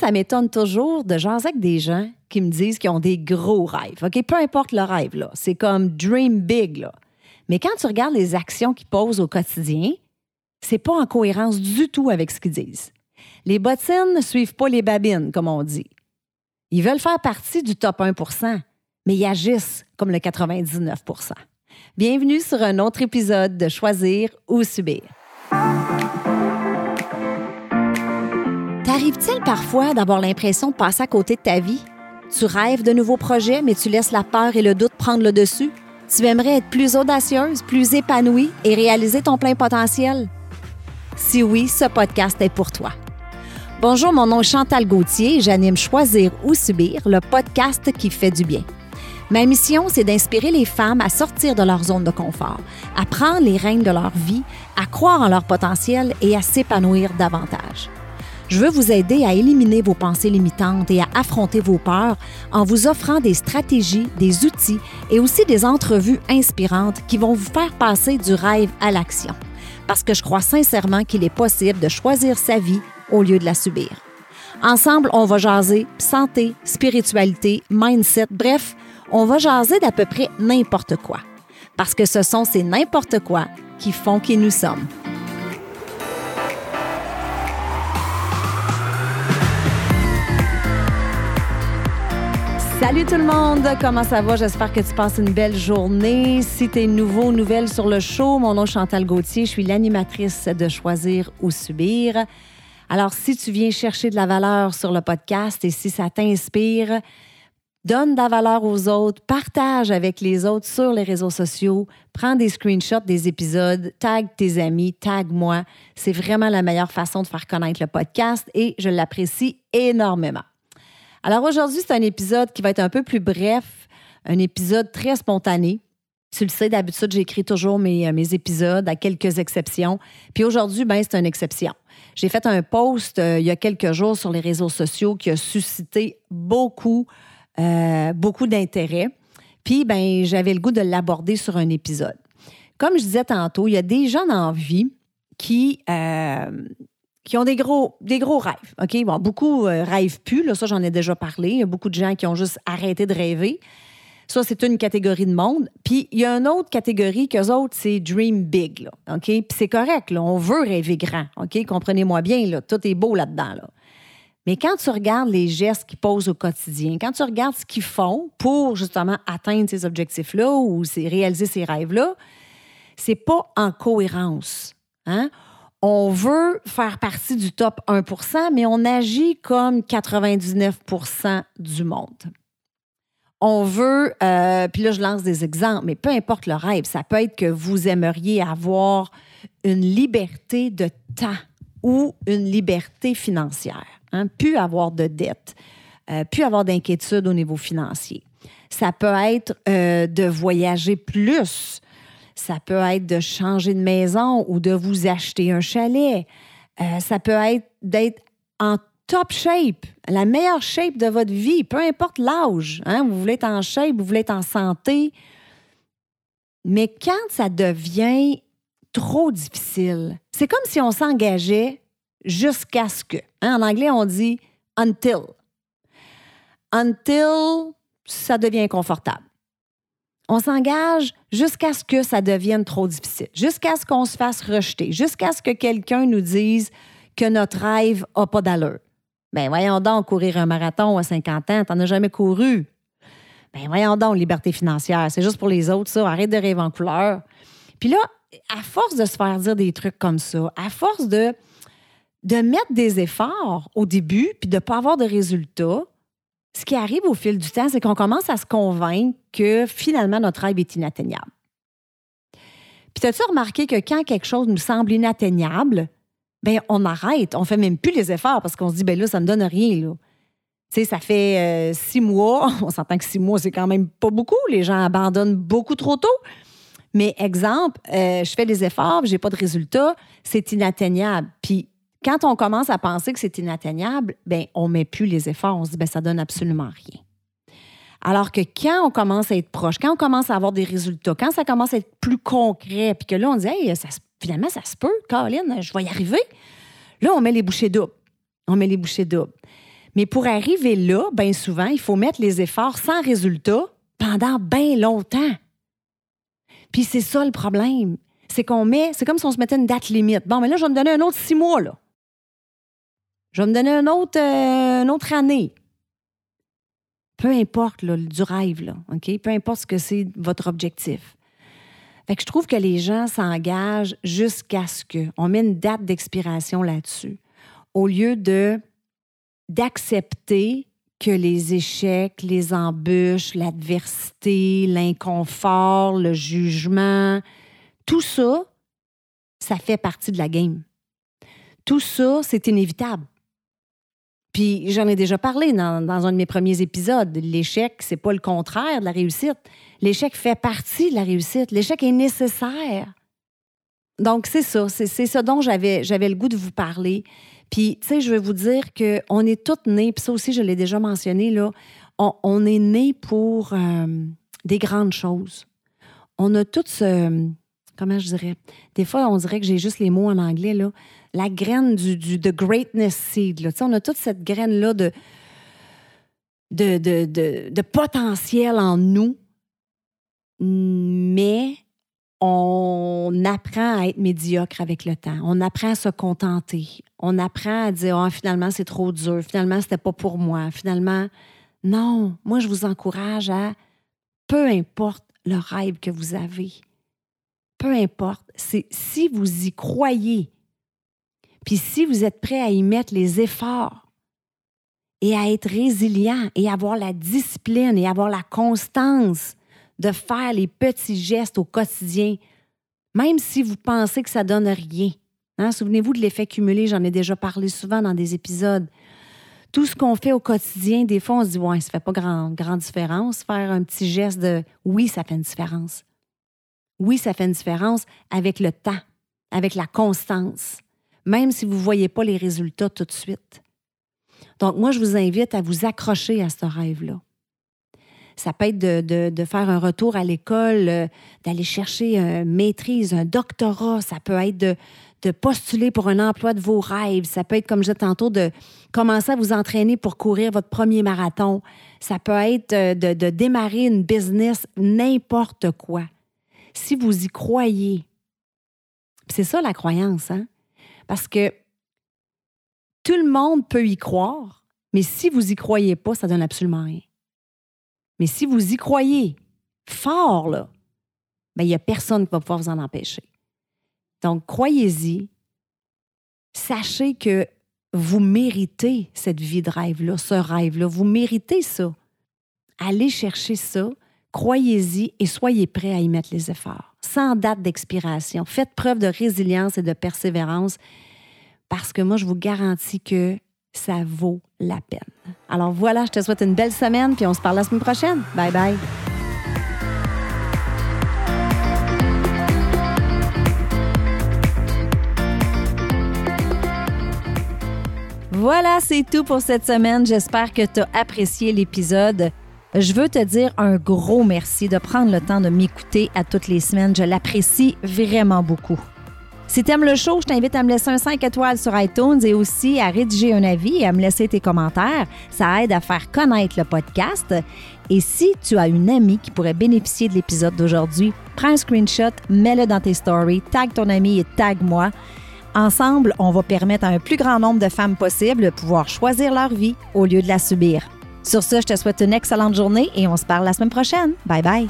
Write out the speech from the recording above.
ça m'étonne toujours de jaser avec des gens qui me disent qu'ils ont des gros rêves. OK, peu importe le rêve, là. C'est comme dream big, là. Mais quand tu regardes les actions qu'ils posent au quotidien, c'est pas en cohérence du tout avec ce qu'ils disent. Les bottines ne suivent pas les babines, comme on dit. Ils veulent faire partie du top 1% mais ils agissent comme le 99% Bienvenue sur un autre épisode de Choisir ou Subir. T'arrive-t-il parfois d'avoir l'impression de passer à côté de ta vie? Tu rêves de nouveaux projets, mais tu laisses la peur et le doute prendre le dessus? Tu aimerais être plus audacieuse, plus épanouie et réaliser ton plein potentiel? Si oui, ce podcast est pour toi. Bonjour, mon nom est Chantal Gauthier et j'anime Choisir ou Subir, le podcast qui fait du bien. Ma mission, c'est d'inspirer les femmes à sortir de leur zone de confort, à prendre les rênes de leur vie, à croire en leur potentiel et à s'épanouir davantage. Je veux vous aider à éliminer vos pensées limitantes et à affronter vos peurs en vous offrant des stratégies, des outils et aussi des entrevues inspirantes qui vont vous faire passer du rêve à l'action. Parce que je crois sincèrement qu'il est possible de choisir sa vie au lieu de la subir. Ensemble, on va jaser santé, spiritualité, mindset, bref, on va jaser d'à peu près n'importe quoi. Parce que ce sont ces n'importe quoi qui font qui nous sommes. Salut tout le monde, comment ça va? J'espère que tu passes une belle journée. Si tu es nouveau, nouvelle sur le show, mon nom est Chantal Gauthier, je suis l'animatrice de Choisir ou Subir. Alors, si tu viens chercher de la valeur sur le podcast et si ça t'inspire, donne de la valeur aux autres, partage avec les autres sur les réseaux sociaux, prends des screenshots des épisodes, tag tes amis, tag moi. C'est vraiment la meilleure façon de faire connaître le podcast et je l'apprécie énormément. Alors aujourd'hui, c'est un épisode qui va être un peu plus bref, un épisode très spontané. Tu le sais, d'habitude, j'écris toujours mes, euh, mes, épisodes, à quelques exceptions. Puis aujourd'hui, ben, c'est une exception. J'ai fait un post euh, il y a quelques jours sur les réseaux sociaux qui a suscité beaucoup, euh, beaucoup d'intérêt. Puis, ben, j'avais le goût de l'aborder sur un épisode. Comme je disais tantôt, il y a des gens en vie qui, qui ont des gros, des gros rêves. Bon, beaucoup euh, rêvent plus, là, ça j'en ai déjà parlé. Il y a beaucoup de gens qui ont juste arrêté de rêver. Ça, c'est une catégorie de monde. Puis il y a une autre catégorie qu'eux autres, c'est dream big. Puis c'est correct, on veut rêver grand. Comprenez-moi bien, là, tout est beau là-dedans. Là. Mais quand tu regardes les gestes qu'ils posent au quotidien, quand tu regardes ce qu'ils font pour justement atteindre ces objectifs-là ou réaliser ces rêves-là, c'est pas en cohérence. Hein? On veut faire partie du top 1% mais on agit comme 99% du monde. On veut, euh, puis là je lance des exemples, mais peu importe le rêve, ça peut être que vous aimeriez avoir une liberté de temps ou une liberté financière, hein, plus avoir de dette, euh, plus avoir d'inquiétude au niveau financier. Ça peut être euh, de voyager plus, ça peut être de changer de maison ou de vous acheter un chalet. Euh, ça peut être d'être en top shape, la meilleure shape de votre vie, peu importe l'âge. Hein. Vous voulez être en shape, vous voulez être en santé. Mais quand ça devient trop difficile, c'est comme si on s'engageait jusqu'à ce que. Hein, en anglais, on dit until. Until ça devient confortable on s'engage jusqu'à ce que ça devienne trop difficile, jusqu'à ce qu'on se fasse rejeter, jusqu'à ce que quelqu'un nous dise que notre rêve n'a pas d'allure. Ben voyons donc, courir un marathon à 50 ans, t'en as jamais couru. Ben voyons donc, liberté financière, c'est juste pour les autres, ça. Arrête de rêver en couleur. Puis là, à force de se faire dire des trucs comme ça, à force de, de mettre des efforts au début, puis de ne pas avoir de résultats, ce qui arrive au fil du temps, c'est qu'on commence à se convaincre que finalement notre rêve est inatteignable. Puis, as-tu remarqué que quand quelque chose nous semble inatteignable, ben on arrête, on fait même plus les efforts parce qu'on se dit, ben là, ça me donne rien. Tu sais, ça fait euh, six mois, on s'entend que six mois, c'est quand même pas beaucoup. Les gens abandonnent beaucoup trop tôt. Mais exemple, euh, je fais des efforts, j'ai pas de résultat, c'est inatteignable. Puis quand on commence à penser que c'est inatteignable, ben on met plus les efforts, on se dit ben ça donne absolument rien. Alors que quand on commence à être proche, quand on commence à avoir des résultats, quand ça commence à être plus concret, puis que là on dit hey, finalement ça se peut, Caroline, je vais y arriver. Là on met les bouchées doubles. On met les bouchées doubles. Mais pour arriver là, bien souvent, il faut mettre les efforts sans résultat pendant bien longtemps. Puis c'est ça le problème. C'est qu'on met, c'est comme si on se mettait une date limite. Bon, mais là, je vais me donner un autre six mois, là. Je vais me donner autre, euh, une autre année. Peu importe là, du rêve? Peu importe ce que c'est votre objectif. Fait que je trouve que les gens s'engagent jusqu'à ce qu'on met une date d'expiration là-dessus, au lieu de d'accepter que les échecs, les embûches, l'adversité, l'inconfort, le jugement, tout ça, ça fait partie de la game. Tout ça, c'est inévitable. Puis j'en ai déjà parlé dans, un de mes premiers épisodes. L'échec, c'est pas le contraire de la réussite. L'échec fait partie de la réussite. L'échec est nécessaire. Donc, c'est ça. C'est ça dont j'avais le goût de vous parler. Puis, tu sais, je veux vous dire qu'on est toutes nées, puis ça aussi, je l'ai déjà mentionné, là, on, est nés pour euh, des grandes choses. On a toutes ce. Comment je dirais? Des fois, on dirait que j'ai juste les mots en anglais, là. La graine du, greatness seed, là. On a toute cette graine-là de, de, de, de potentiel en nous, mais on apprend à être médiocre avec le temps. On apprend à se contenter. On apprend à dire oh, finalement, c'est trop dur. Finalement, c'était pas pour moi. Finalement, non. Moi, je vous encourage à, peu importe le rêve que vous avez, peu importe, c'est si vous y croyez, puis si vous êtes prêt à y mettre les efforts et à être résilient et avoir la discipline et avoir la constance de faire les petits gestes au quotidien, même si vous pensez que ça donne rien. Hein? Souvenez-vous de l'effet cumulé, j'en ai déjà parlé souvent dans des épisodes. Tout ce qu'on fait au quotidien, des fois, on se dit, ouais, ça fait pas grande grand différence. Faire un petit geste de oui, ça fait une différence. Oui, ça fait une différence avec le temps, avec la constance, même si vous ne voyez pas les résultats tout de suite. Donc, moi, je vous invite à vous accrocher à ce rêve-là. Ça peut être de, faire un retour à l'école, euh, d'aller chercher une maîtrise, un doctorat. Ça peut être de, postuler pour un emploi de vos rêves. Ça peut être, comme je disais tantôt, de commencer à vous entraîner pour courir votre premier marathon. Ça peut être euh, de, de démarrer une business, n'importe quoi. Si vous y croyez, c'est ça la croyance, hein? Parce que tout le monde peut y croire, mais si vous y croyez pas, ça donne absolument rien. Mais si vous y croyez fort, là, ben, il n'y a personne qui va pouvoir vous en empêcher. Donc, croyez-y. Sachez que vous méritez cette vie de rêve-là, ce rêve-là. Vous méritez ça. Allez chercher ça, croyez-y et soyez prêts à y mettre les efforts, sans date d'expiration. Faites preuve de résilience et de persévérance parce que moi, je vous garantis que ça vaut la peine. Alors voilà, je te souhaite une belle semaine, puis on se parle la semaine prochaine. Bye bye. Voilà, c'est tout pour cette semaine. J'espère que tu as apprécié l'épisode. Je veux te dire un gros merci de prendre le temps de m'écouter à toutes les semaines. Je l'apprécie vraiment beaucoup. Si tu aimes le show, je t'invite à me laisser un 5 étoiles sur iTunes et aussi à rédiger un avis et à me laisser tes commentaires. Ça aide à faire connaître le podcast. Et si tu as une amie qui pourrait bénéficier de l'épisode d'aujourd'hui, prends un screenshot, mets-le dans tes stories, tag ton ami et tag moi. Ensemble, on va permettre à un plus grand nombre de femmes possible de pouvoir choisir leur vie au lieu de la subir. Sur ce, je te souhaite une excellente journée et on se parle la semaine prochaine. Bye bye.